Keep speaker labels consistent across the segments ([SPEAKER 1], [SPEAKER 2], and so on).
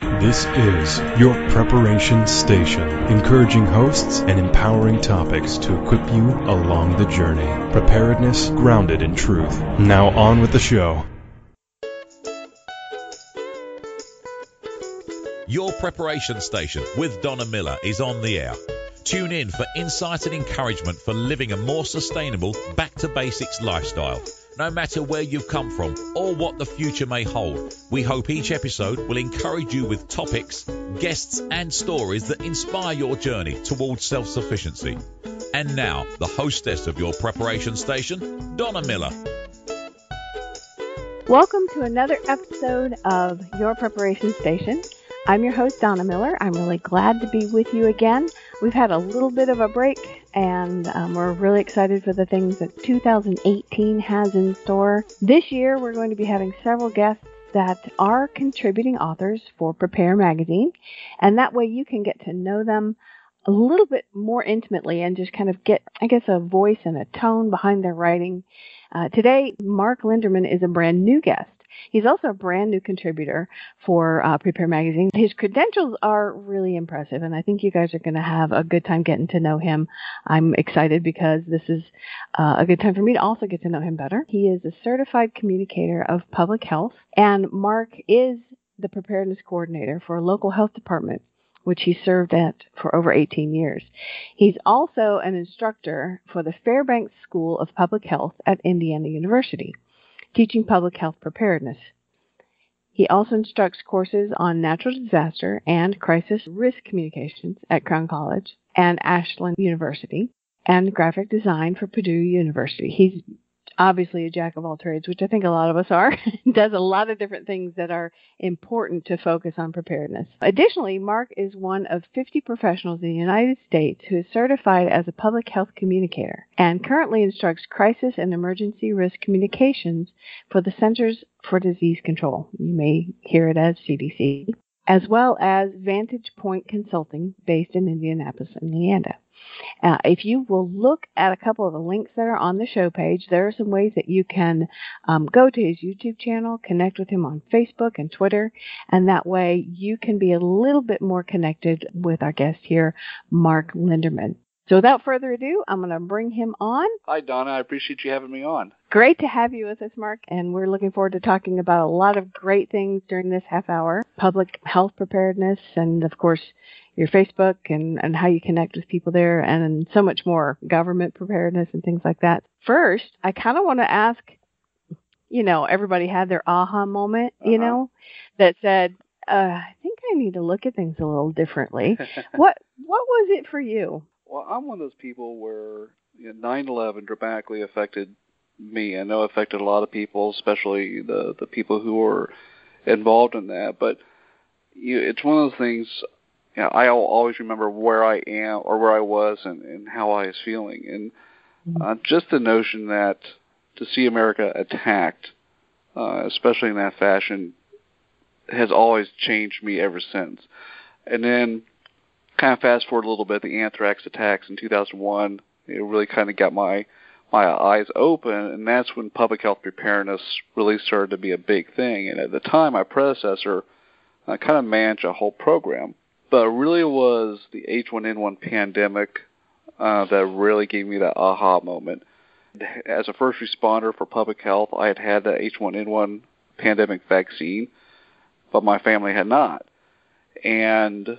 [SPEAKER 1] This is your preparation station, encouraging hosts and empowering topics to equip you along the journey. Preparedness grounded in truth. Now on with the show.
[SPEAKER 2] Your preparation station with Donna Miller is on the air. Tune in for insight and encouragement for living a more sustainable, back to basics lifestyle. No matter where you've come from or what the future may hold, we hope each episode will encourage you with topics, guests, and stories that inspire your journey towards self sufficiency. And now, the hostess of your preparation station, Donna Miller.
[SPEAKER 3] Welcome to another episode of Your Preparation Station. I'm your host, Donna Miller. I'm really glad to be with you again. We've had a little bit of a break, and um, we're really excited for the things that 2018 has in store. This year, we're going to be having several guests that are contributing authors for Prepare Magazine, and that way you can get to know them a little bit more intimately and just kind of get, I guess, a voice and a tone behind their writing. Uh, today, Mark Linderman is a brand new guest. He's also a brand new contributor for uh, Prepare Magazine. His credentials are really impressive, and I think you guys are going to have a good time getting to know him. I'm excited because this is uh, a good time for me to also get to know him better. He is a certified communicator of public health, and Mark is the preparedness coordinator for a local health department which he served at for over 18 years. He's also an instructor for the Fairbanks School of Public Health at Indiana University teaching public health preparedness. He also instructs courses on natural disaster and crisis risk communications at Crown College and Ashland University and graphic design for Purdue University. He's obviously a jack of all trades, which I think a lot of us are, does a lot of different things that are important to focus on preparedness. Additionally, Mark is one of 50 professionals in the United States who is certified as a public health communicator and currently instructs crisis and emergency risk communications for the Centers for Disease Control. You may hear it as CDC, as well as Vantage Point Consulting based in Indianapolis, Indiana. Uh, if you will look at a couple of the links that are on the show page, there are some ways that you can um, go to his YouTube channel, connect with him on Facebook and Twitter, and that way you can be a little bit more connected with our guest here, Mark Linderman. So without further ado, I'm going to bring him on.
[SPEAKER 4] Hi, Donna. I appreciate you having me on.
[SPEAKER 3] Great to have you with us, Mark. And we're looking forward to talking about a lot of great things during this half hour public health preparedness, and of course, your Facebook and, and how you connect with people there, and so much more government preparedness and things like that. First, I kind of want to ask you know, everybody had their aha moment, you
[SPEAKER 4] Uh-huh.
[SPEAKER 3] know, that said, uh, I think I need to look at things a little differently. what what was it for you?
[SPEAKER 4] Well, I'm one of those people where you know, 9/11 dramatically affected me. I know it affected a lot of people, especially the the people who were involved in that. But you, it's one of those things. You know, I'll always remember where I am or where I was and, and how I was feeling, and uh, just the notion that to see America attacked, uh, especially in that fashion, has always changed me ever since. And then kind of fast forward a little bit, the anthrax attacks in 2001, it really kind of got my my eyes open, and that's when public health preparedness really started to be a big thing. And at the time, my predecessor uh, kind of managed a whole program, but it really was the H1N1 pandemic uh, that really gave me that aha moment. As a first responder for public health, I had had the H1N1 pandemic vaccine, but my family had not. And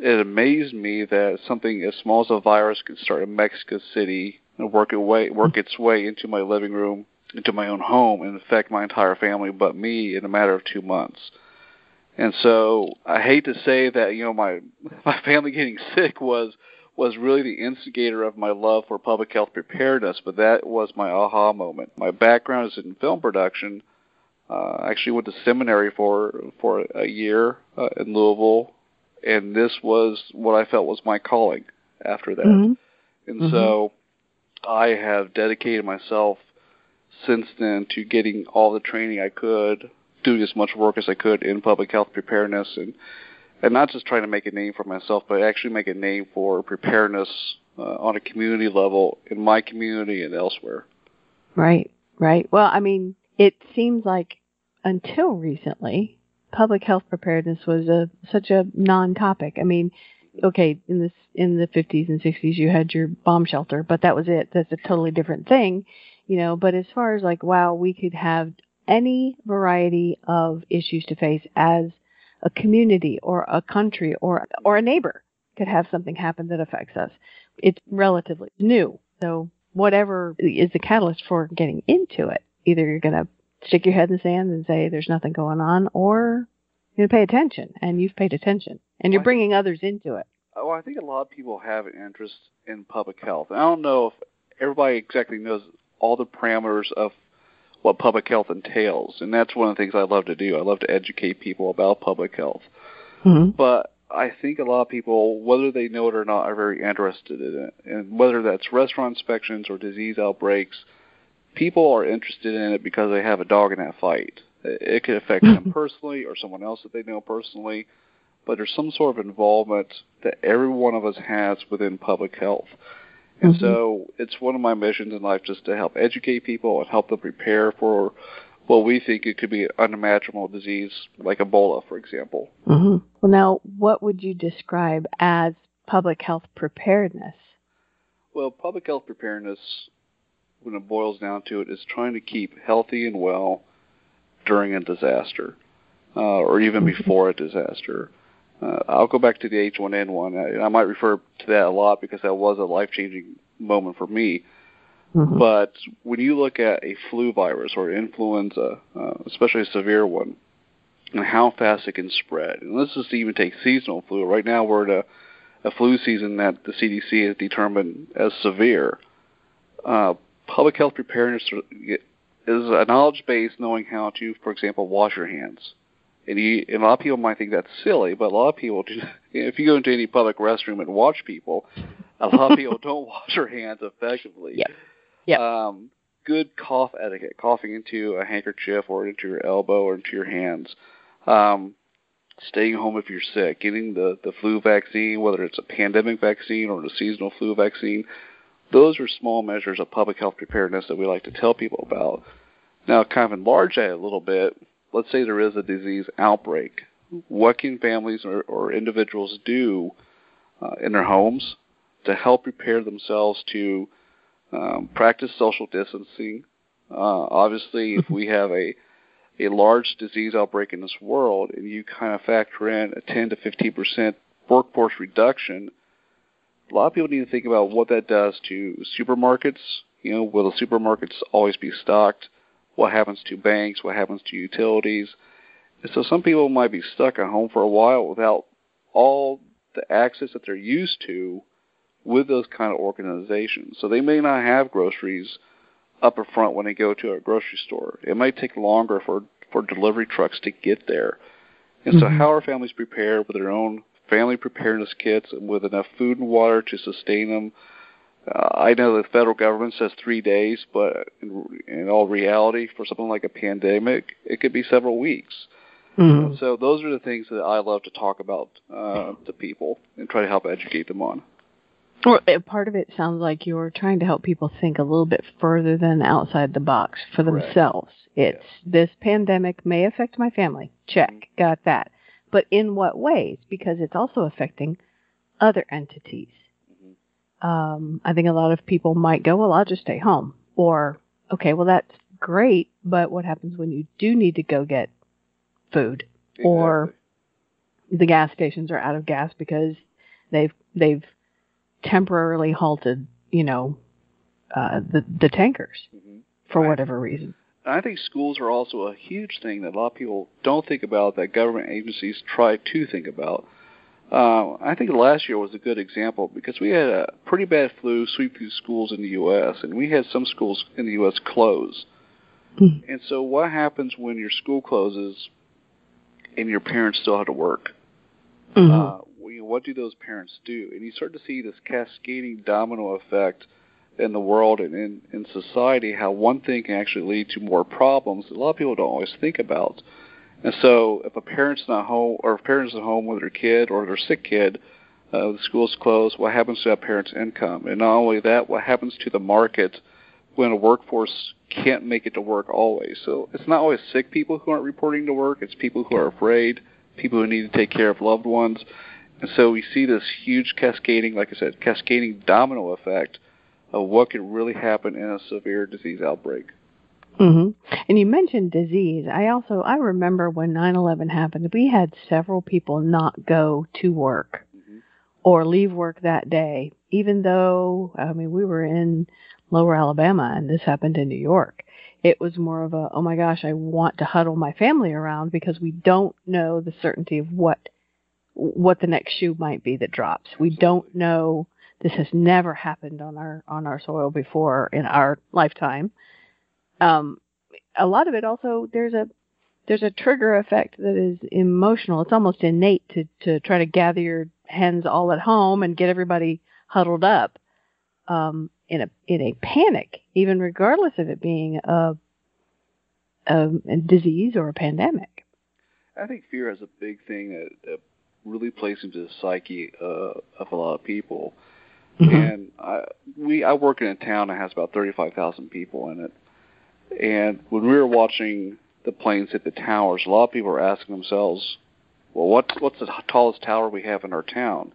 [SPEAKER 4] it amazed me that something as small as a virus could start in Mexico City and work its way work its way into my living room, into my own home, and affect my entire family but me in a matter of two months. And so I hate to say that you know my my family getting sick was was really the instigator of my love for public health preparedness, but that was my aha moment. My background is in film production. Uh, I actually went to seminary for for a year uh, in Louisville, and this was what I felt was my calling after that.
[SPEAKER 3] Mhm.
[SPEAKER 4] And
[SPEAKER 3] Mhm.
[SPEAKER 4] so I have dedicated myself since then to getting all the training I could, doing as much work as I could in public health preparedness and and not just trying to make a name for myself, but actually make a name for preparedness uh, on a community level in my community and elsewhere.
[SPEAKER 3] Right, right. Well, I mean, it seems like until recently, public health preparedness was a such a non-topic. I mean, okay, in this in the 50s and 60s, you had your bomb shelter, but that was it. That's a totally different thing, you know. But as far as like, wow, we could have any variety of issues to face as a community or a country or or a neighbor could have something happen that affects us. It's relatively new. So whatever is the catalyst for getting into it, either you're going to stick your head in the sand and say there's nothing going on or going to pay attention and you've paid attention and you're
[SPEAKER 4] Well,
[SPEAKER 3] bringing others into it.
[SPEAKER 4] Oh, I think a lot of people have an interest in public health. I don't know if everybody exactly knows all the parameters of what public health entails, and that's one of the things I love to do. I love to educate people about public health.
[SPEAKER 3] Mm-hmm.
[SPEAKER 4] But I think a lot of people, whether they know it or not, are very interested in it. And whether that's restaurant inspections or disease outbreaks, people are interested in it because they have a dog in that fight. It it could affect them personally or someone else that they know personally, but there's some sort of involvement that every one of us has within public health. And
[SPEAKER 3] Mhm.
[SPEAKER 4] so it's one of my missions in life just to help educate people and help them prepare for what we think it could be an unimaginable disease like Ebola, for example.
[SPEAKER 3] Mm-hmm. Well, now, what would you describe as public health preparedness?
[SPEAKER 4] Well, public health preparedness, when it boils down to it, is trying to keep healthy and well during a disaster, uh, or even
[SPEAKER 3] Mhm.
[SPEAKER 4] before a disaster. Uh, I'll go back to the H1N1. I, I might refer to that a lot because that was a life-changing moment for me.
[SPEAKER 3] Mhm.
[SPEAKER 4] But when you look at a flu virus or influenza, uh, especially a severe one, and how fast it can spread, and let's just even take seasonal flu. Right now, we're in a, a flu season that the CDC has determined as severe. Uh, public health preparedness is a knowledge base knowing how to, for example, wash your hands. And, you, and a lot of people might think that's silly, but a lot of people, do, if you go into any public restroom and watch people, a lot of people don't wash their hands effectively.
[SPEAKER 3] Yeah. Yep.
[SPEAKER 4] Um, good cough etiquette, coughing into a handkerchief or into your elbow or into your hands. Um, staying home if you're sick, getting the, the flu vaccine, whether it's a pandemic vaccine or the seasonal flu vaccine. Those are small measures of public health preparedness that we like to tell people about. Now, kind of enlarge that a little bit. Let's say there is a disease outbreak. What can families or, or individuals do uh, in their homes to help prepare themselves to um, practice social distancing? Uh, obviously, if we have a a large disease outbreak in this world, and you kind of factor in a 10 to 15 percent workforce reduction, a lot of people need to think about what that does to supermarkets. You know, will the supermarkets always be stocked? What happens to banks? What happens to utilities? And so some people might be stuck at home for a while without all the access that they're used to with those kind of organizations. So they may not have groceries up in front when they go to a grocery store. It might take longer for for delivery trucks to get there. And so
[SPEAKER 3] Mhm.
[SPEAKER 4] how are families prepared with their own family preparedness kits and with enough food and water to sustain them? Uh, I know the federal government says three days, but in, in all reality, for something like a pandemic, it could be several weeks.
[SPEAKER 3] Mhm.
[SPEAKER 4] So those are the things that I love to talk about uh, to people and try to help educate them on.
[SPEAKER 3] Well, part of it sounds like you're trying to help people think a little bit further than outside the box for
[SPEAKER 4] Correct.
[SPEAKER 3] themselves. It's this pandemic may affect my family. Check, got that. But in what ways? Because it's also affecting other entities. Um, I think a lot of people might go, well, I'll just stay home. Or, okay, well, that's great, but what happens when you do need to go get food? Or- the gas stations are out of gas because they've they've temporarily halted, you know, uh, the the tankers
[SPEAKER 4] Mhm.
[SPEAKER 3] for
[SPEAKER 4] Right.
[SPEAKER 3] whatever reason.
[SPEAKER 4] I think schools are also a huge thing that a lot of people don't think about that government agencies try to think about. Uh, I think last year was a good example because we had a pretty bad flu sweep through schools in the U.S. and we had some schools in the U.S. close.
[SPEAKER 3] Mhm.
[SPEAKER 4] And so, what happens when your school closes and your parents still have to work?
[SPEAKER 3] Mhm.
[SPEAKER 4] Uh, what do those parents do? And you start to see this cascading domino effect in the world and in, in society, how one thing can actually lead to more problems that a lot of people don't always think about. And so, if a parent's not home, or if a parent's at home with their kid or their sick kid, uh, the school's closed, what happens to that parent's income? And not only that, what happens to the market when a workforce can't make it to work always? So it's not always sick people who aren't reporting to work, it's people who are afraid, people who need to take care of loved ones. And so we see this huge cascading, like I said, cascading domino effect of what could really happen in a severe disease outbreak.
[SPEAKER 3] Hmm And you mentioned disease. I also I remember when 9/11 happened, we had several people not go to work
[SPEAKER 4] Mhm.
[SPEAKER 3] or leave work that day, even though I mean we were in Lower Alabama and this happened in New York. It was more of a oh my gosh, I want to huddle my family around because we don't know the certainty of what what the next shoe might be that drops. We don't know this has never happened on our on our soil before in our lifetime um, a lot of it also there's a there's a trigger effect that is emotional. It's almost innate to to try to gather your hens all at home and get everybody huddled up um, in a in a panic, even regardless of it being a, a, a disease or a pandemic.
[SPEAKER 4] I think fear is a big thing that, that really plays into the psyche uh, of a lot of people. And I, we, I work in a town that has about 35,000 people in it. And when we were watching the planes hit the towers, a lot of people were asking themselves, "Well, what, what's the tallest tower we have in our town?"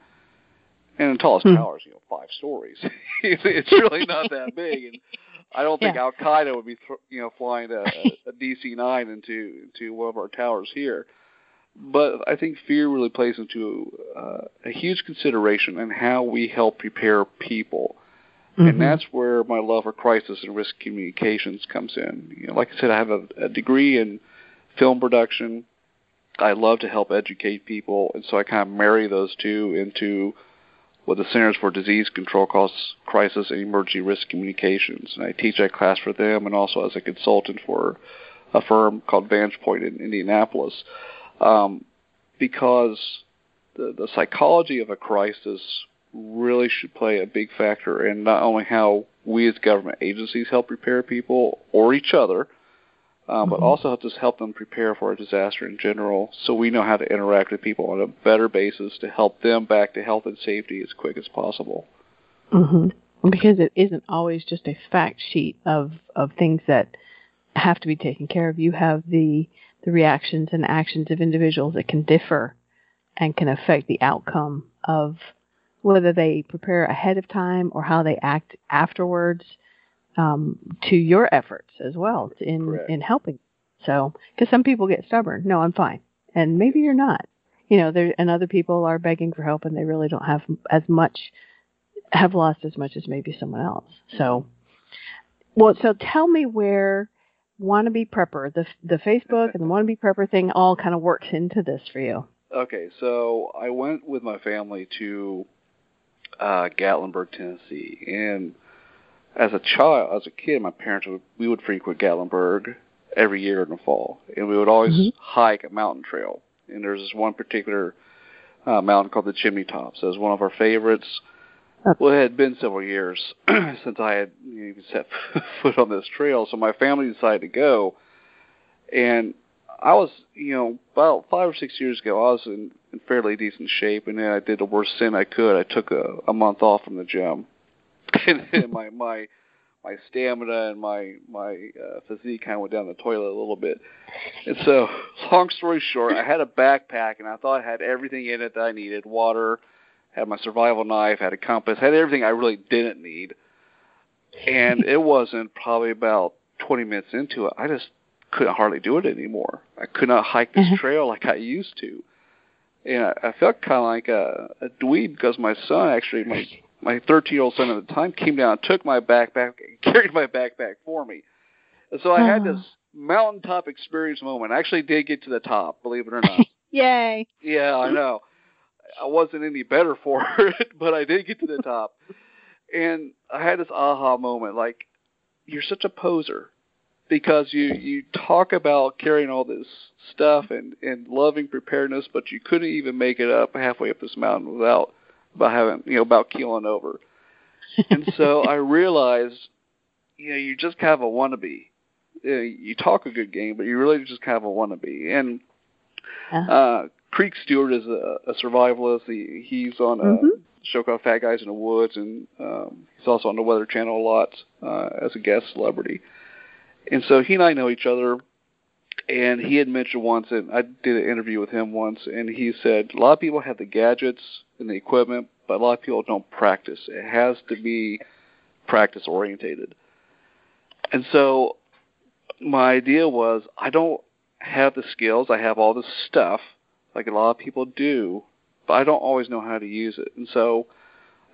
[SPEAKER 4] And the tallest
[SPEAKER 3] Hmm.
[SPEAKER 4] tower is, you know, five stories. it's really not that big. And I don't think
[SPEAKER 3] Yeah.
[SPEAKER 4] Al Qaeda would be, th- you know, flying a, a DC-9 into into one of our towers here. But I think fear really plays into uh, a huge consideration in how we help prepare people,
[SPEAKER 3] Mhm.
[SPEAKER 4] and that's where my love for crisis and risk communications comes in. You know, like I said, I have a, a degree in film production. I love to help educate people, and so I kind of marry those two into what the Centers for Disease Control calls crisis and emergency risk communications. And I teach that class for them, and also as a consultant for a firm called Vantage Point in Indianapolis, um, because the the psychology of a crisis really should play a big factor in not only how we as government agencies help prepare people or each other, um, but
[SPEAKER 3] Mhm.
[SPEAKER 4] also just help them prepare for a disaster in general so we know how to interact with people on a better basis to help them back to health and safety as quick as possible.
[SPEAKER 3] hmm Because it isn't always just a fact sheet of, of things that have to be taken care of. You have the the reactions and actions of individuals that can differ and can affect the outcome of whether they prepare ahead of time or how they act afterwards um, to your efforts as well in
[SPEAKER 4] Correct.
[SPEAKER 3] in helping. So, because some people get stubborn, no, I'm fine, and maybe you're not. You know, there and other people are begging for help and they really don't have as much have lost as much as maybe someone else. So, well, so tell me where wannabe prepper, the the Facebook and the wannabe prepper thing, all kind of works into this for you.
[SPEAKER 4] Okay, so I went with my family to uh, Gatlinburg, Tennessee, and as a child, as a kid, my parents would we would frequent Gatlinburg every year in the fall, and we would always
[SPEAKER 3] Mhm.
[SPEAKER 4] hike a mountain trail. And there's this one particular uh, mountain called the Chimney Tops. It was one of our favorites. Well, it had been several years since I had you know, even set foot on this trail, so my family decided to go. And I was, you know, about five or six years ago, I was in, in fairly decent shape, and then I did the worst sin I could. I took a, a month off from the gym, and, and my my my stamina and my my uh, physique kind of went down the toilet a little bit. And so, long story short, I had a backpack, and I thought I had everything in it that I needed: water, had my survival knife, had a compass, had everything I really didn't need. And it wasn't probably about 20 minutes into it, I just couldn't hardly do it anymore. I could not hike this
[SPEAKER 3] Mhm.
[SPEAKER 4] trail like I used to. And I, I felt kind of like a, a dweeb because my son, actually, my my 13 year old son at the time, came down and took my backpack and carried my backpack for me. And so I had this mountaintop experience moment. I actually did get to the top, believe it or not.
[SPEAKER 3] Yay!
[SPEAKER 4] Yeah, I know. I wasn't any better for it, but I did get to the top. And I had this aha moment like, you're such a poser. Because you you talk about carrying all this stuff and and loving preparedness, but you couldn't even make it up halfway up this mountain without about having you know about keeling over. and so I realized, you know, you just kind of a wannabe. You, know, you talk a good game, but you really just kind of a wannabe. And uh, Creek Stewart is a, a survivalist. He, he's on a
[SPEAKER 3] Mhm.
[SPEAKER 4] show called Fat Guys in the Woods, and um, he's also on the Weather Channel a lot uh, as a guest celebrity. And so he and I know each other. And he had mentioned once, and I did an interview with him once, and he said a lot of people have the gadgets and the equipment, but a lot of people don't practice. It has to be practice orientated. And so my idea was I don't have the skills. I have all this stuff, like a lot of people do, but I don't always know how to use it. And so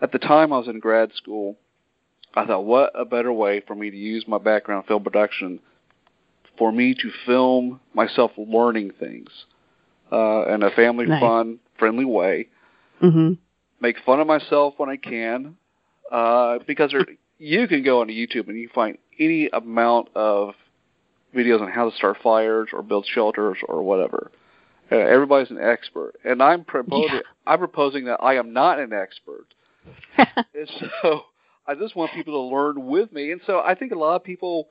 [SPEAKER 4] at the time I was in grad school, I thought, what a better way for me to use my background film production for me to film myself learning things uh, in a family
[SPEAKER 3] Nice.
[SPEAKER 4] fun, friendly way.
[SPEAKER 3] Mhm.
[SPEAKER 4] Make fun of myself when I can, uh, because there, you can go onto YouTube and you find any amount of videos on how to start fires or build shelters or whatever. Uh, everybody's an expert, and I'm proposing
[SPEAKER 3] Yeah.
[SPEAKER 4] I'm proposing that I am not an expert. So I just want people to learn with me. And so I think a lot of people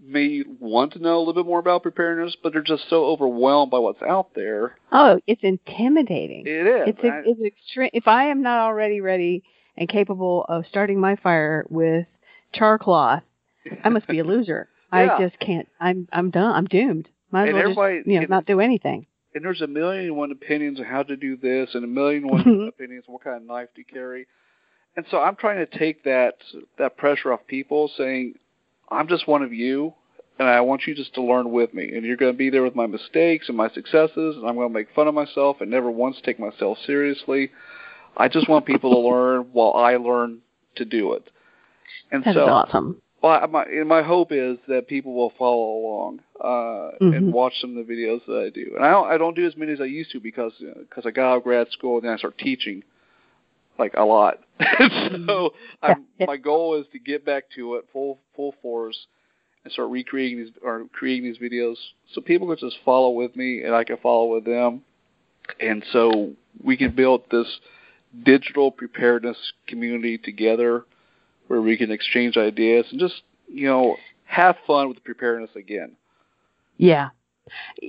[SPEAKER 4] may want to know a little bit more about preparedness, but they're just so overwhelmed by what's out there.
[SPEAKER 3] Oh, it's intimidating.
[SPEAKER 4] It is.
[SPEAKER 3] It's a, it's extreme. If I am not already ready and capable of starting my fire with char cloth, I must be a loser.
[SPEAKER 4] Yeah.
[SPEAKER 3] I just can't. I'm I'm done. I'm doomed. Might as
[SPEAKER 4] And
[SPEAKER 3] well just you know not do anything.
[SPEAKER 4] and there's a million and one opinions on how to do this, and a million and one opinions on what kind of knife to carry. And so I'm trying to take that that pressure off people, saying, "I'm just one of you, and I want you just to learn with me. And you're going to be there with my mistakes and my successes, and I'm going to make fun of myself and never once take myself seriously. I just want people to learn while I learn to do it." And
[SPEAKER 3] That is
[SPEAKER 4] so
[SPEAKER 3] awesome.
[SPEAKER 4] well, my my hope is that people will follow along uh,
[SPEAKER 3] Mhm.
[SPEAKER 4] and watch some of the videos that I do. And I don't I don't do as many as I used to because because I got out of grad school and then I start teaching like a lot. Mm-hmm. so I'm, my goal is to get back to it full full force and start recreating these or creating these videos so people can just follow with me and I can follow with them. And so we can build this digital preparedness community together where we can exchange ideas and just you know have fun with preparedness again.
[SPEAKER 3] Yeah,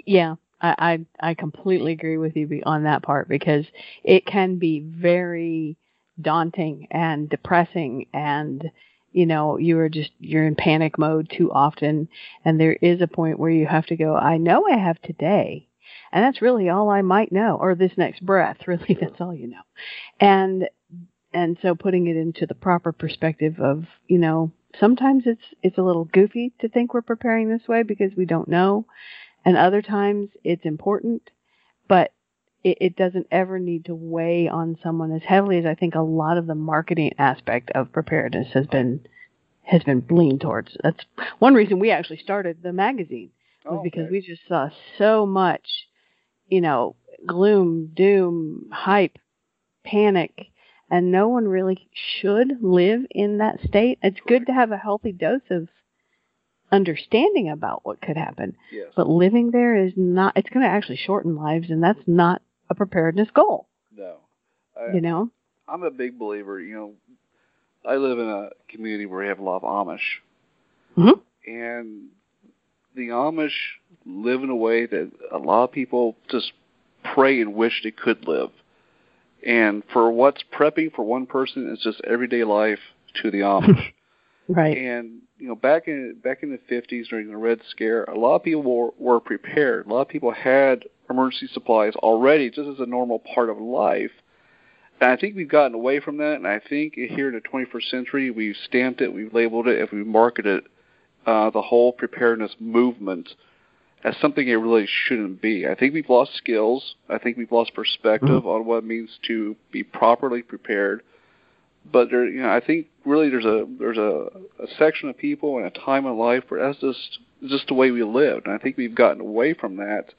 [SPEAKER 3] yeah. I, I I completely agree with you on that part because it can be very daunting and depressing and you know you are just you're in panic mode too often. And there is a point where you have to go I know I have today. And that's really all I might know or this next breath really that's all you know. And and so putting it into the proper perspective of you know sometimes it's it's a little goofy to think we're preparing this way because we don't know and other times it's important but it, it doesn't ever need to weigh on someone as heavily as I think a lot of the marketing aspect of preparedness has been has been leaned towards. That's one reason we actually started the magazine was
[SPEAKER 4] Oh,
[SPEAKER 3] because we just saw so much, you know, gloom, doom, hype, panic, and no one really should live in that state. It's good to have a healthy dose of understanding about what could happen,
[SPEAKER 4] Yes.
[SPEAKER 3] but living there is not. It's going to actually shorten lives, and that's not a preparedness goal.
[SPEAKER 4] no. I,
[SPEAKER 3] You know.
[SPEAKER 4] I'm a big believer. You know, I live in a community where we have a lot of Amish,
[SPEAKER 3] Mhm.
[SPEAKER 4] and the Amish live in a way that a lot of people just pray and wish they could live. And for what's prepping for one person is just everyday life to the Amish.
[SPEAKER 3] Right.
[SPEAKER 4] And you know, back in back in the fifties during the Red Scare, a lot of people were, were prepared. A lot of people had emergency supplies already, just as a normal part of life. And I think we've gotten away from that. And I think here in the 21st century, we've stamped it, we've labeled it, and we've marketed uh, the whole preparedness movement as something it really shouldn't be. I think we've lost skills. I think we've lost perspective on what it means to be properly prepared but there you know I think really there's a there's a, a section of people and a time in life where that's just just the way we lived and I think we've gotten away from that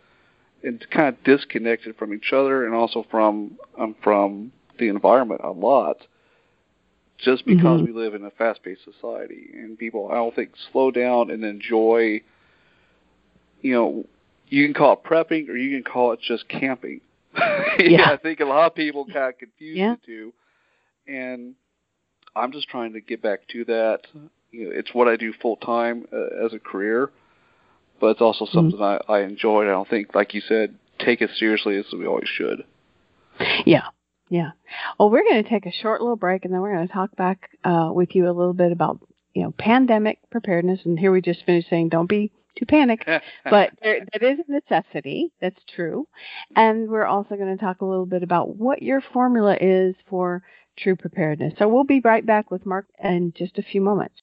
[SPEAKER 4] and kind of disconnected from each other and also from um, from the environment a lot just because
[SPEAKER 3] Mhm.
[SPEAKER 4] we live in a fast-paced society and people I don't think slow down and enjoy you know you can call it prepping or you can call it just camping.
[SPEAKER 3] Yeah.
[SPEAKER 4] I think a lot of people kind of confuse
[SPEAKER 3] Yeah.
[SPEAKER 4] the two and I'm just trying to get back to that. You know, it's what I do full time uh, as a career, but it's also something I, I enjoy. I don't think, like you said, take it seriously as we always should.
[SPEAKER 3] Yeah, yeah. Well, we're going to take a short little break, and then we're going to talk back uh, with you a little bit about you know pandemic preparedness. And here we just finished saying, don't be too panicked, but there, that is a necessity. That's true. And we're also going to talk a little bit about what your formula is for true preparedness. So we'll be right back with Mark in just a few moments.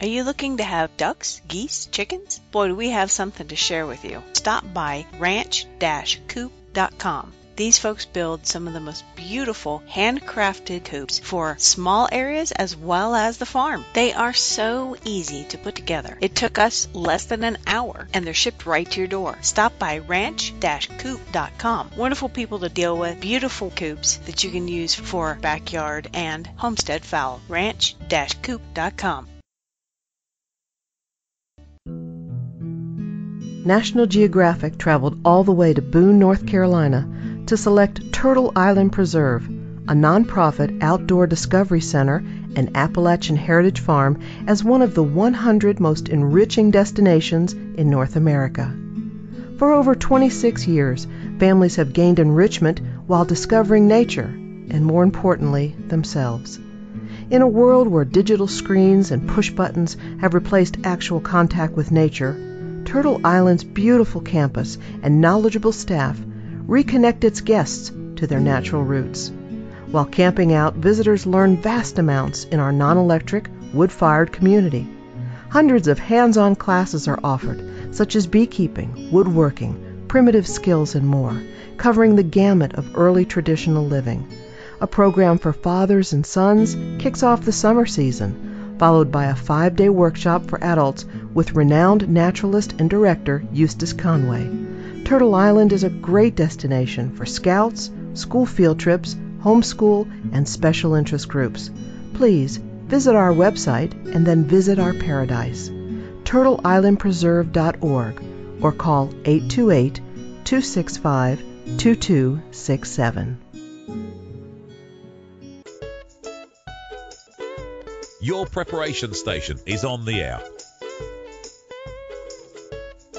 [SPEAKER 5] Are you looking to have ducks, geese, chickens? Boy, do we have something to share with you. Stop by ranch-coop.com. These folks build some of the most beautiful handcrafted coops for small areas as well as the farm. They are so easy to put together. It took us less than an hour and they're shipped right to your door. Stop by ranch-coop.com. Wonderful people to deal with, beautiful coops that you can use for backyard and homestead fowl. ranch-coop.com.
[SPEAKER 6] National Geographic traveled all the way to Boone, North Carolina to select Turtle Island Preserve, a nonprofit outdoor discovery center and Appalachian Heritage Farm, as one of the 100 most enriching destinations in North America. For over 26 years, families have gained enrichment while discovering nature, and more importantly, themselves. In a world where digital screens and push buttons have replaced actual contact with nature, Turtle Island's beautiful campus and knowledgeable staff reconnect its guests to their natural roots. While camping out, visitors learn vast amounts in our non electric, wood fired community. Hundreds of hands on classes are offered, such as beekeeping, woodworking, primitive skills, and more, covering the gamut of early traditional living. A program for fathers and sons kicks off the summer season followed by a five day workshop for adults with renowned naturalist and director Eustace Conway. Turtle Island is a great destination for scouts, school field trips, homeschool, and special interest groups. Please visit our website and then visit our paradise, turtleislandpreserve.org, or call 828 265 2267.
[SPEAKER 2] Your preparation station is on the air.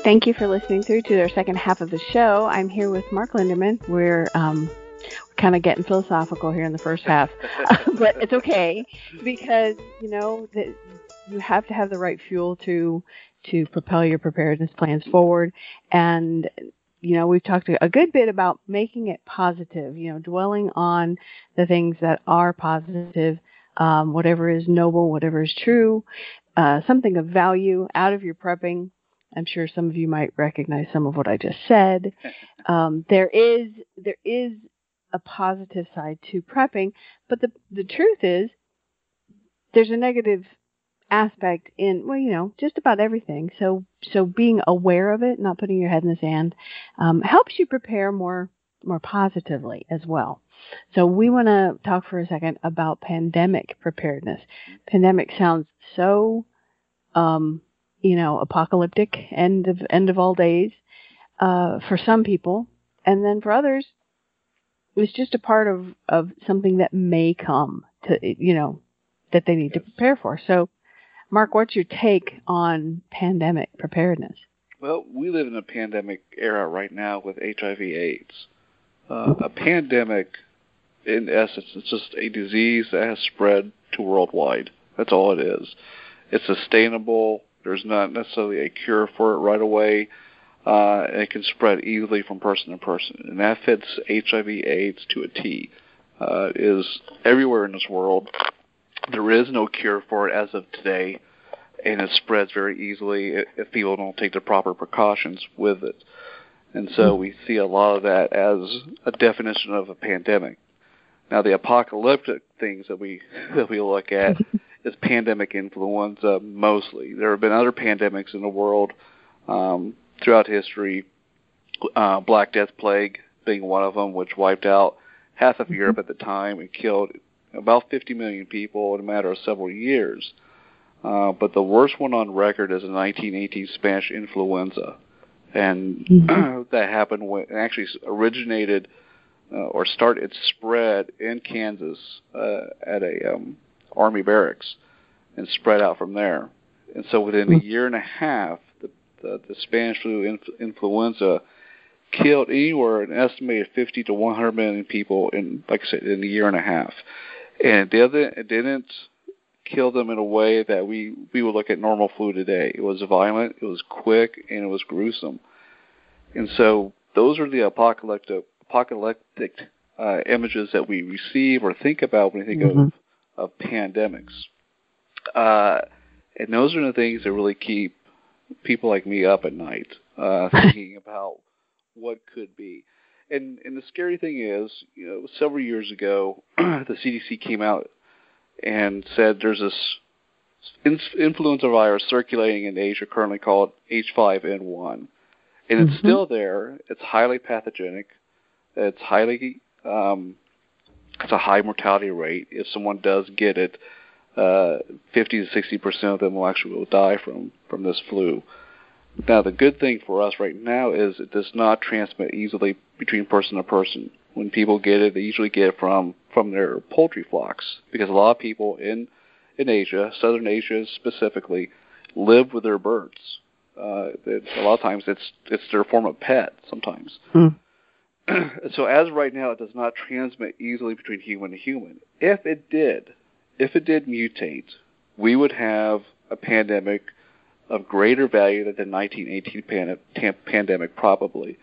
[SPEAKER 3] Thank you for listening through to our second half of the show. I'm here with Mark Linderman. We're um, kind of getting philosophical here in the first half, but it's okay because you know that you have to have the right fuel to to propel your preparedness plans forward. And you know we've talked a good bit about making it positive. You know, dwelling on the things that are positive, um, whatever is noble, whatever is true, uh, something of value out of your prepping. I'm sure some of you might recognize some of what I just said. Um, there is there is a positive side to prepping, but the the truth is there's a negative aspect in well, you know, just about everything. So so being aware of it, not putting your head in the sand, um, helps you prepare more more positively as well. So we want to talk for a second about pandemic preparedness. Pandemic sounds so um, you know, apocalyptic, end of end of all days, uh, for some people, and then for others, it's just a part of of something that may come to you know that they need to prepare for. So, Mark, what's your take on pandemic preparedness?
[SPEAKER 4] Well, we live in a pandemic era right now with HIV/AIDS. Uh, a pandemic, in essence, is just a disease that has spread to worldwide. That's all it is. It's sustainable. There's not necessarily a cure for it right away. Uh, it can spread easily from person to person, and that fits HIV/AIDS to a T. Uh, is everywhere in this world. there is no cure for it as of today, and it spreads very easily if people don't take the proper precautions with it. And so we see a lot of that as a definition of a pandemic. Now, the apocalyptic things that we that we look at is pandemic influenza mostly. There have been other pandemics in the world um, throughout history. Uh, Black Death plague being one of them, which wiped out half of Europe at the time and killed about 50 million people in a matter of several years. Uh, but the worst one on record is the 1918 Spanish influenza, and
[SPEAKER 3] Mm-hmm.
[SPEAKER 4] that happened when it actually originated uh, or started its spread in Kansas uh, at a um, army barracks and spread out from there. And so within a year and a half, the the, the Spanish flu inf- influenza killed anywhere an estimated 50 to 100 million people in, like I said, in a year and a half. And it didn't, it didn't kill them in a way that we we would look at normal flu today. It was violent, it was quick, and it was gruesome. And so those are the apocalyptic apocalyptic uh, images that we receive or think about when we think
[SPEAKER 3] Mhm.
[SPEAKER 4] of of pandemics. Uh, and those are the things that really keep people like me up at night, uh, thinking about what could be. And and the scary thing is, you know, several years ago, the CDC came out and said there's this in- influenza virus circulating in Asia currently called H5N1, and it's
[SPEAKER 3] Mhm.
[SPEAKER 4] still there. It's highly pathogenic. It's highly um, it's a high mortality rate. If someone does get it, uh, 50 to 60 percent of them will actually will die from from this flu. Now, the good thing for us right now is it does not transmit easily between person to person. When people get it, they usually get it from from their poultry flocks because a lot of people in in Asia, Southern Asia specifically, live with their birds. Uh, a lot of times it's it's their form of pet. Sometimes.
[SPEAKER 3] Hmm.
[SPEAKER 4] so as right now, it does not transmit easily between human to human. If it did, if it did mutate, we would have a pandemic of greater value than the 1918 pan- tam- pandemic, probably.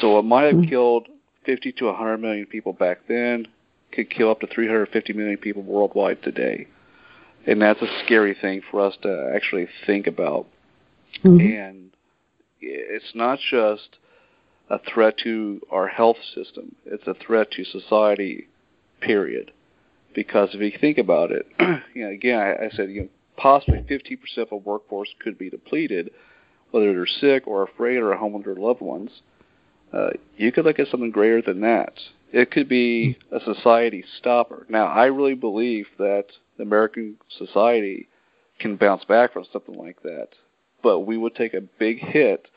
[SPEAKER 4] So it might have
[SPEAKER 3] Mm.
[SPEAKER 4] killed 50 to 100 million people back then, could kill up to 350 million people worldwide today. And that's a scary thing for us to actually think about.
[SPEAKER 3] Mhm.
[SPEAKER 4] And it's not just a threat to our health system, it's a threat to society, period. Because if you think about it, you know, again, I, I said, you know, possibly 50% of a workforce could be depleted, whether they're sick or afraid or home with their loved ones. Uh, you could look at something greater than that. It could be a society stopper. Now, I really believe that the American society can bounce back from something like that, but we would take a big hit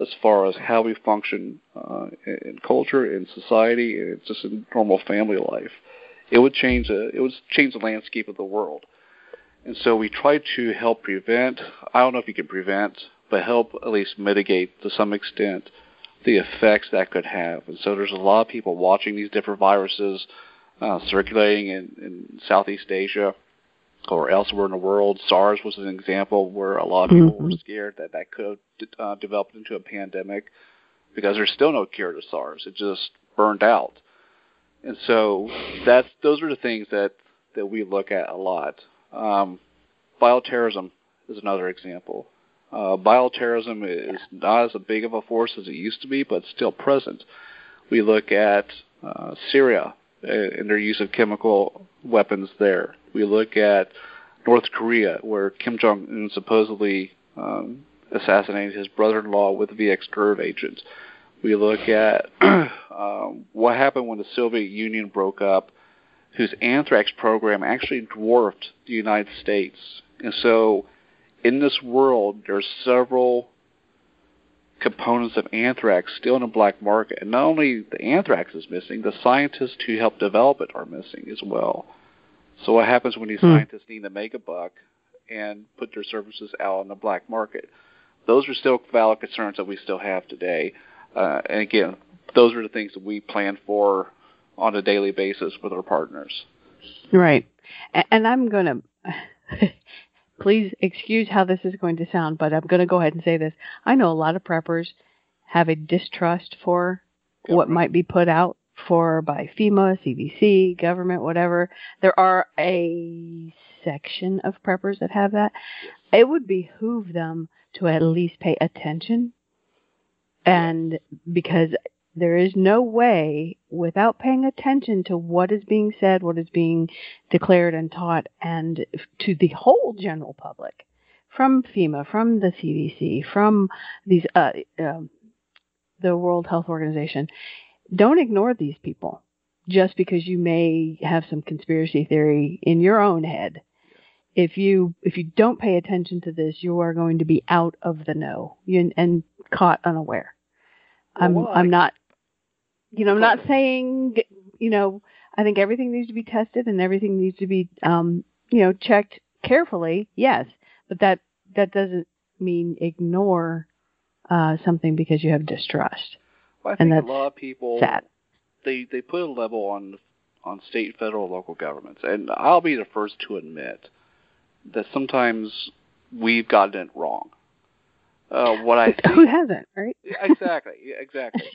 [SPEAKER 4] as far as how we function uh, in, culture, in society, and just in normal family life. It would change the it would change the landscape of the world. And so we try to help prevent. I don't know if you can prevent, but help at least mitigate to some extent the effects that could have. And so there's a lot of people watching these different viruses uh, circulating in, in Southeast Asia or elsewhere in the world. SARS was an example where a lot of people were
[SPEAKER 3] Mhm.
[SPEAKER 4] scared that that could have uh, developed into a pandemic because there's still no cure to SARS. It just burned out. And so that's those are the things that that we look at a lot. Um, bioterrorism is another example. Uh, bioterrorism is not as big of a force as it used to be, but still present. We look at uh, Syria and their use of chemical weapons there. We look at North Korea, where Kim Jong Un supposedly um, assassinated his brother-in-law with VX nerve agents. We look at um, what happened when the Soviet Union broke up, whose anthrax program actually dwarfed the United States. And so, in this world, there's several components of anthrax still in the black market. And not only the anthrax is missing, the scientists who helped develop it are missing as well. So what happens when these
[SPEAKER 3] Hmm.
[SPEAKER 4] scientists need to make a buck and put their services out on the black market? Those are still valid concerns that we still have today. Uh, and again, those are the things that we plan for on a daily basis with our partners.
[SPEAKER 3] Right. And I'm going to, please excuse how this is going to sound, but I'm going to go ahead and say this. I know a lot of preppers have a distrust for what might be put out for by FEMA, CDC, government, whatever. There are a section of preppers that have that. It would behoove them to at least pay attention. And because there is no way without paying attention to what is being said, what is being declared and taught, and to the whole general public from FEMA, from the CDC, from these uh, uh, the World Health Organization. Don't ignore these people just because you may have some conspiracy theory in your own head. If you if you don't pay attention to this, you are going to be out of the know and caught unaware. I'm
[SPEAKER 4] well,
[SPEAKER 3] I'm not you know I'm not saying you know I think everything needs to be tested and everything needs to be um you know checked carefully. Yes, but that that doesn't mean ignore uh, something because you have distrust.
[SPEAKER 4] Well, I
[SPEAKER 3] and
[SPEAKER 4] think a lot of people
[SPEAKER 3] sad.
[SPEAKER 4] they they put a level on on state, federal, local governments, and I'll be the first to admit that sometimes we've gotten it wrong. Uh, what I think,
[SPEAKER 3] Who hasn't, right?
[SPEAKER 4] exactly, exactly.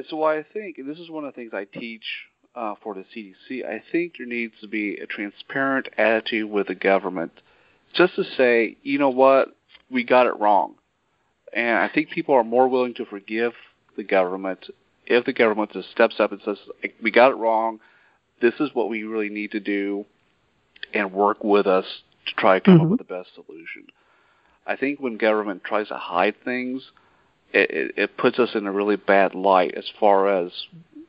[SPEAKER 4] and so I think, and this is one of the things I teach uh, for the CDC. I think there needs to be a transparent attitude with the government, just to say, you know what, we got it wrong, and I think people are more willing to forgive the government if the government just steps up and says, we got it wrong. This is what we really need to do, and work with us to try to come
[SPEAKER 3] Mhm.
[SPEAKER 4] up with the best solution. I think when government tries to hide things, it, it, puts us in a really bad light as far as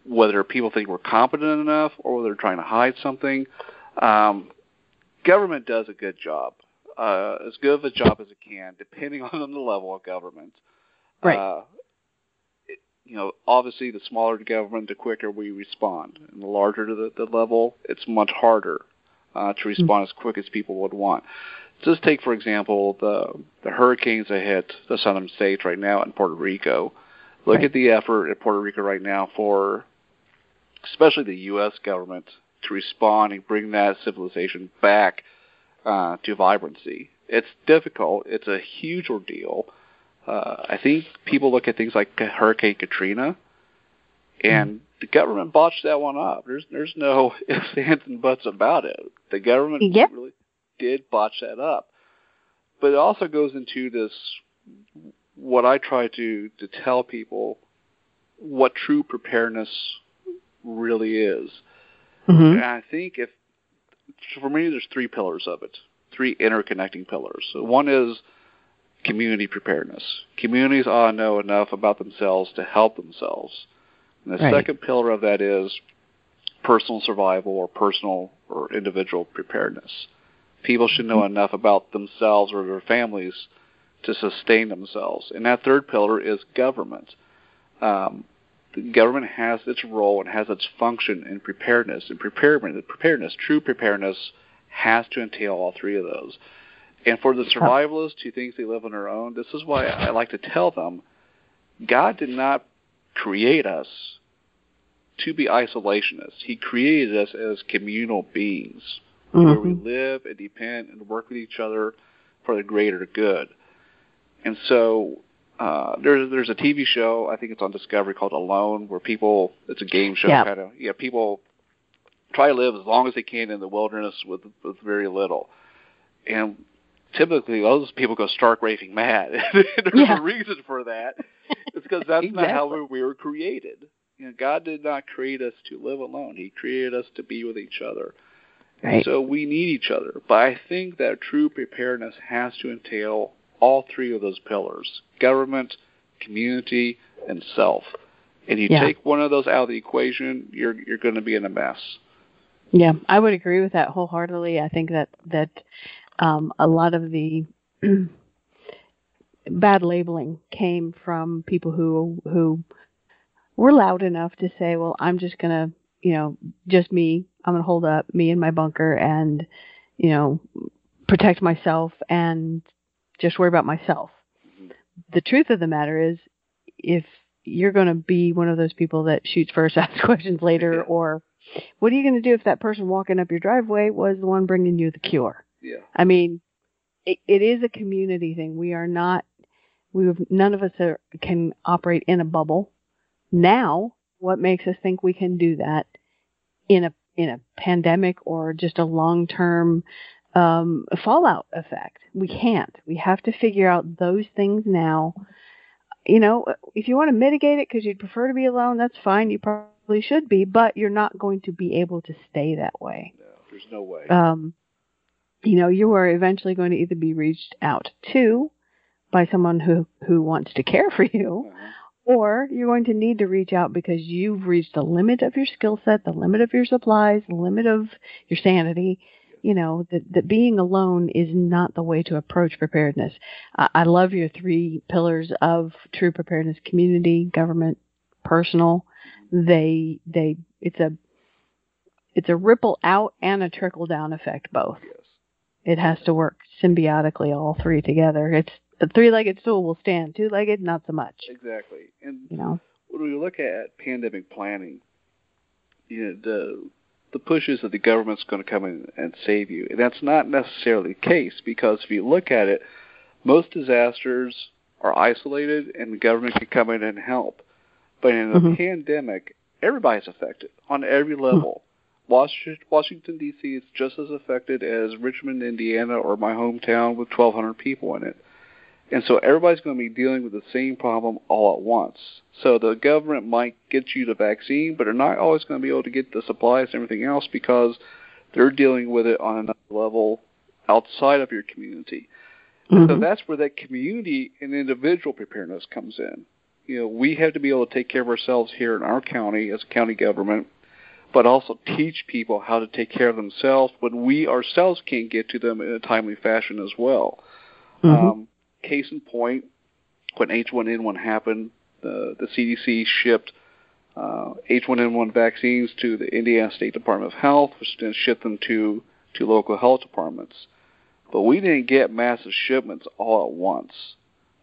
[SPEAKER 4] whether people think we're competent enough or whether they're trying to hide something. Um, government does a good job, uh, as good of a job as it can, depending on the level of government.
[SPEAKER 3] Right.
[SPEAKER 4] Uh, it, you know, obviously, the smaller the government, the quicker we respond, and the larger the, the level, it's much harder uh, to respond as quick as people would want. Just take, for example, the the hurricanes that hit the southern states right now in Puerto Rico. Look
[SPEAKER 3] Right.
[SPEAKER 4] at the effort in Puerto Rico right now for, especially the U.S. government, to respond and bring that civilization back uh, to vibrancy. It's difficult. It's a huge ordeal. Uh, I think people look at things like Hurricane Katrina, and the government botched that one up. There's there's no ifs, ands, and buts about it. The government
[SPEAKER 3] Yep.
[SPEAKER 4] really did botch that up. But it also goes into this what I try to to tell people what true preparedness really is.
[SPEAKER 3] Mhm.
[SPEAKER 4] And I think if for me, there's three pillars of it, three interconnecting pillars. So one is community preparedness. Communities ought to know enough about themselves to help themselves. And the
[SPEAKER 3] Right.
[SPEAKER 4] second pillar of that is personal survival or personal or individual preparedness. People should know enough about themselves or their families to sustain themselves. And that third pillar is government. Um, the government has its role and has its function in preparedness. And preparedness, preparedness, true preparedness, has to entail all three of those. And for the survivalists who think they live on their own, this is why I like to tell them, God did not create us to be isolationists. He created us as communal beings where we live and depend and work with each other for the greater good. And so uh, there's there's a TV show I think it's on Discovery called Alone, where people it's a game show
[SPEAKER 3] Yeah.
[SPEAKER 4] kind of yeah people try to live as long as they can in the wilderness with with very little, and typically those people go stark raving mad. there's
[SPEAKER 3] Yeah.
[SPEAKER 4] a reason for that. It's because that's not how we, we were created. You know, God did not create us to live alone. He created us to be with each other.
[SPEAKER 3] Right.
[SPEAKER 4] So we need each other. But I think that true preparedness has to entail all three of those pillars government, community, and self. And you
[SPEAKER 3] Yeah.
[SPEAKER 4] take one of those out of the equation, you're you're going to be in a mess.
[SPEAKER 3] Yeah, I would agree with that wholeheartedly. I think that that um, a lot of the bad labeling came from people who who were loud enough to say, "Well, I'm just gonna, you know, just me. I'm gonna hold up me in my bunker and, you know, protect myself and just worry about myself." Mm-hmm. The truth of the matter is, if you're going to be one of those people that shoots first, asks questions later, or what are you going to do if that person walking up your driveway was the one bringing you the cure?
[SPEAKER 4] Yeah.
[SPEAKER 3] I mean, it, it is a community thing. We are not, we have, none of us are, can operate in a bubble. Now what makes us think we can do that in a in a pandemic or just a long term um, fallout effect. We can't. We have to figure out those things now. You know, if you want to mitigate it because you'd prefer to be alone, that's fine. You probably should be, but you're not going to be able to stay that way.
[SPEAKER 4] No, there's no way.
[SPEAKER 3] Um, you know, you are eventually going to either be reached out to by someone who who wants to care for you,
[SPEAKER 4] Uh-huh.
[SPEAKER 3] Or you're going to need to reach out because you've reached the limit of your skill set, the limit of your supplies, the limit of your sanity. You know that that being alone is not the way to approach preparedness. I, I love your three pillars of true preparedness: community, government, personal. They they it's a it's a ripple out and a trickle down effect both.
[SPEAKER 4] Yes.
[SPEAKER 3] It has to work symbiotically, all three together. It's a three-legged stool will stand, two-legged not so much.
[SPEAKER 4] Exactly. And
[SPEAKER 3] You know.
[SPEAKER 4] when we look at pandemic planning, you know, the the push is that the government's going to come in and save you, and that's not necessarily the case because if you look at it, most disasters are isolated, and the government can come in and help. But in a
[SPEAKER 3] Mhm.
[SPEAKER 4] pandemic, everybody's affected on every level. Washington D.C. is just as affected as Richmond, Indiana, or my hometown with 1,200 people in it. And so everybody's going to be dealing with the same problem all at once. So the government might get you the vaccine, but they're not always going to be able to get the supplies and everything else because they're dealing with it on another level outside of your community. And So that's where that community and individual preparedness comes in. You know, we have to be able to take care of ourselves here in our county as a county government, but also teach people how to take care of themselves when we ourselves can't get to them in a timely fashion as well.
[SPEAKER 3] Mhm.
[SPEAKER 4] Um, case in point, when H1N1 happened, the, the CDC shipped uh, H1N1 vaccines to the Indiana State Department of Health, which then shipped them to, to local health departments. But we didn't get massive shipments all at once.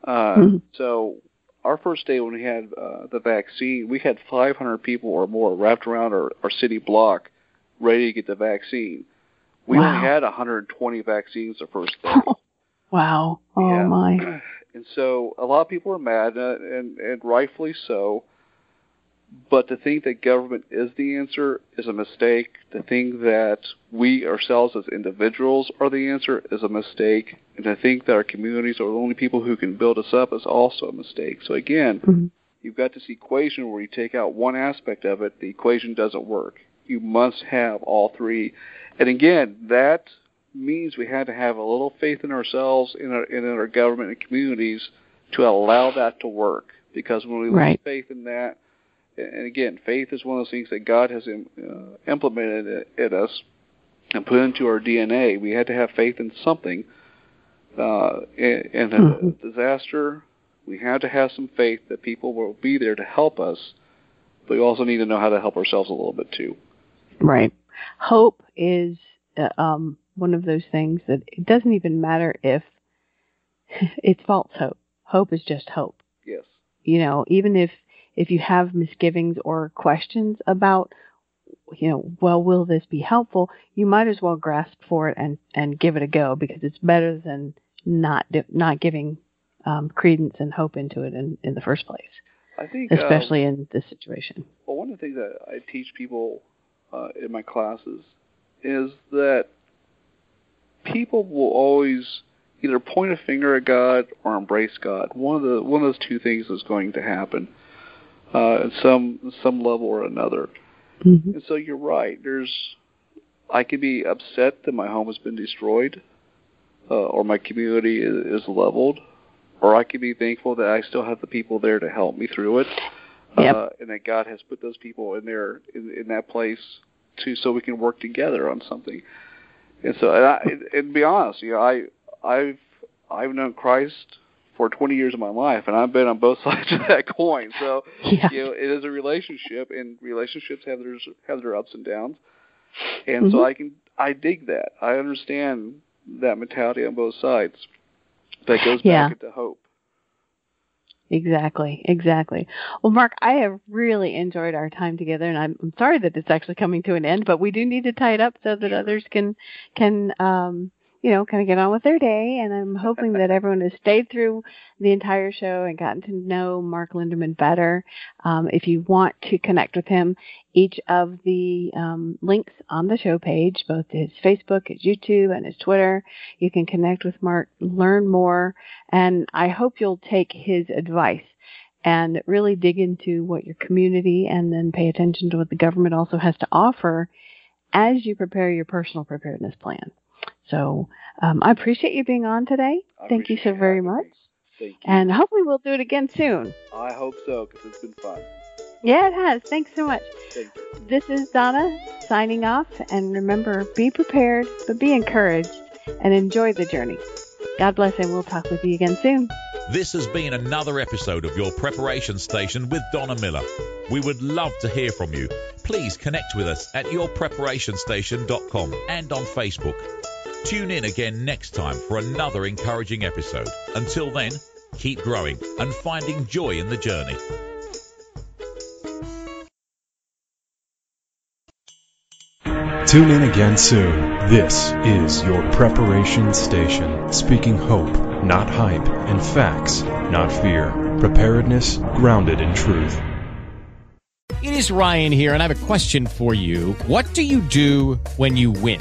[SPEAKER 4] Uh,
[SPEAKER 3] Mhm.
[SPEAKER 4] So our first day when we had uh, the vaccine, we had 500 people or more wrapped around our, our city block ready to get the vaccine. We
[SPEAKER 3] Wow.
[SPEAKER 4] only had 120 vaccines the first day.
[SPEAKER 3] Wow. Oh
[SPEAKER 4] Yeah.
[SPEAKER 3] my.
[SPEAKER 4] And so a lot of people are mad, uh, and, and rightfully so. But to think that government is the answer is a mistake. To think that we ourselves as individuals are the answer is a mistake. And to think that our communities are the only people who can build us up is also a mistake. So again,
[SPEAKER 3] Mhm.
[SPEAKER 4] you've got this equation where you take out one aspect of it, the equation doesn't work. You must have all three. And again, that means we had to have a little faith in ourselves, in our, in our government and communities to allow that to work. Because when we
[SPEAKER 3] Right.
[SPEAKER 4] lose faith in that, and again, faith is one of those things that God has uh, implemented in, us and put into our DNA. We had to have faith in something. Uh, in, in a
[SPEAKER 3] Mhm.
[SPEAKER 4] disaster, we had to have some faith that people will be there to help us, but we also need to know how to help ourselves a little bit too.
[SPEAKER 3] Right. Hope is uh, um, one of those things that it doesn't even matter if it's false hope. Hope is just hope.
[SPEAKER 4] Yes.
[SPEAKER 3] You know, even if if you have misgivings or questions about, you know, well, will this be helpful? You might as well grasp for it and and give it a go because it's better than not not giving um, credence and hope into it in in the first place,
[SPEAKER 4] I think, uh,
[SPEAKER 3] especially in this situation.
[SPEAKER 4] well, one of the things that I teach people uh, in my classes is that people will always either point a finger at God or embrace God. One of the one of those two things is going to happen uh, at some some level or another.
[SPEAKER 3] Mhm.
[SPEAKER 4] And so you're right. There's I could be upset that my home has been destroyed, uh, or my community is, is leveled, or I could be thankful that I still have the people there to help me through it,
[SPEAKER 3] Yep.
[SPEAKER 4] uh, and that God has put those people in there in, in that place to so we can work together on something. And so, and, I, and, be honest, you know, I I've I've known Christ for 20 years of my life, and I've been on both sides of that coin. So
[SPEAKER 3] Yeah.
[SPEAKER 4] you know, it is a relationship, and relationships have their have their ups and downs. And so
[SPEAKER 3] Mhm.
[SPEAKER 4] I can I dig that. I understand that mentality on both sides. That goes
[SPEAKER 3] Yeah.
[SPEAKER 4] back into hope.
[SPEAKER 3] Exactly, exactly. Well, Mark, I have really enjoyed our time together, and I'm, I'm sorry that it's actually coming to an end, but we do need to tie it up so that others can can um, you know, kind of get on with their day. And I'm hoping that everyone has stayed through the entire show and gotten to know Mark Linderman better. Um, if you want to connect with him, each of the um, links on the show page, both his Facebook, his YouTube, and his Twitter, you can connect with Mark, learn more, and I hope you'll take his advice and really dig into what your community and then pay attention to what the government also has to offer as you prepare your personal preparedness plan. So um, I appreciate you being on today.
[SPEAKER 4] I
[SPEAKER 3] Thank you so very much.
[SPEAKER 4] Thank you.
[SPEAKER 3] And hopefully we'll do it again soon.
[SPEAKER 4] I hope so because it's been fun.
[SPEAKER 3] Yeah, it has. Thanks so much.
[SPEAKER 4] Thank.
[SPEAKER 3] This is Donna signing off. And remember, be prepared, but be encouraged and enjoy the journey. God bless, and we'll talk with you again soon.
[SPEAKER 2] This has been another episode of your preparation station with Donna Miller. We would love to hear from you. Please connect with us at yourpreparationstation.com and on Facebook. Tune in again next time for another encouraging episode. Until then, keep growing and finding joy in the journey.
[SPEAKER 1] Tune in again soon. This is your preparation station, speaking hope, not hype, and facts, not fear. Preparedness grounded in truth.
[SPEAKER 7] It is Ryan here, and I have a question for you. What do you do when you win?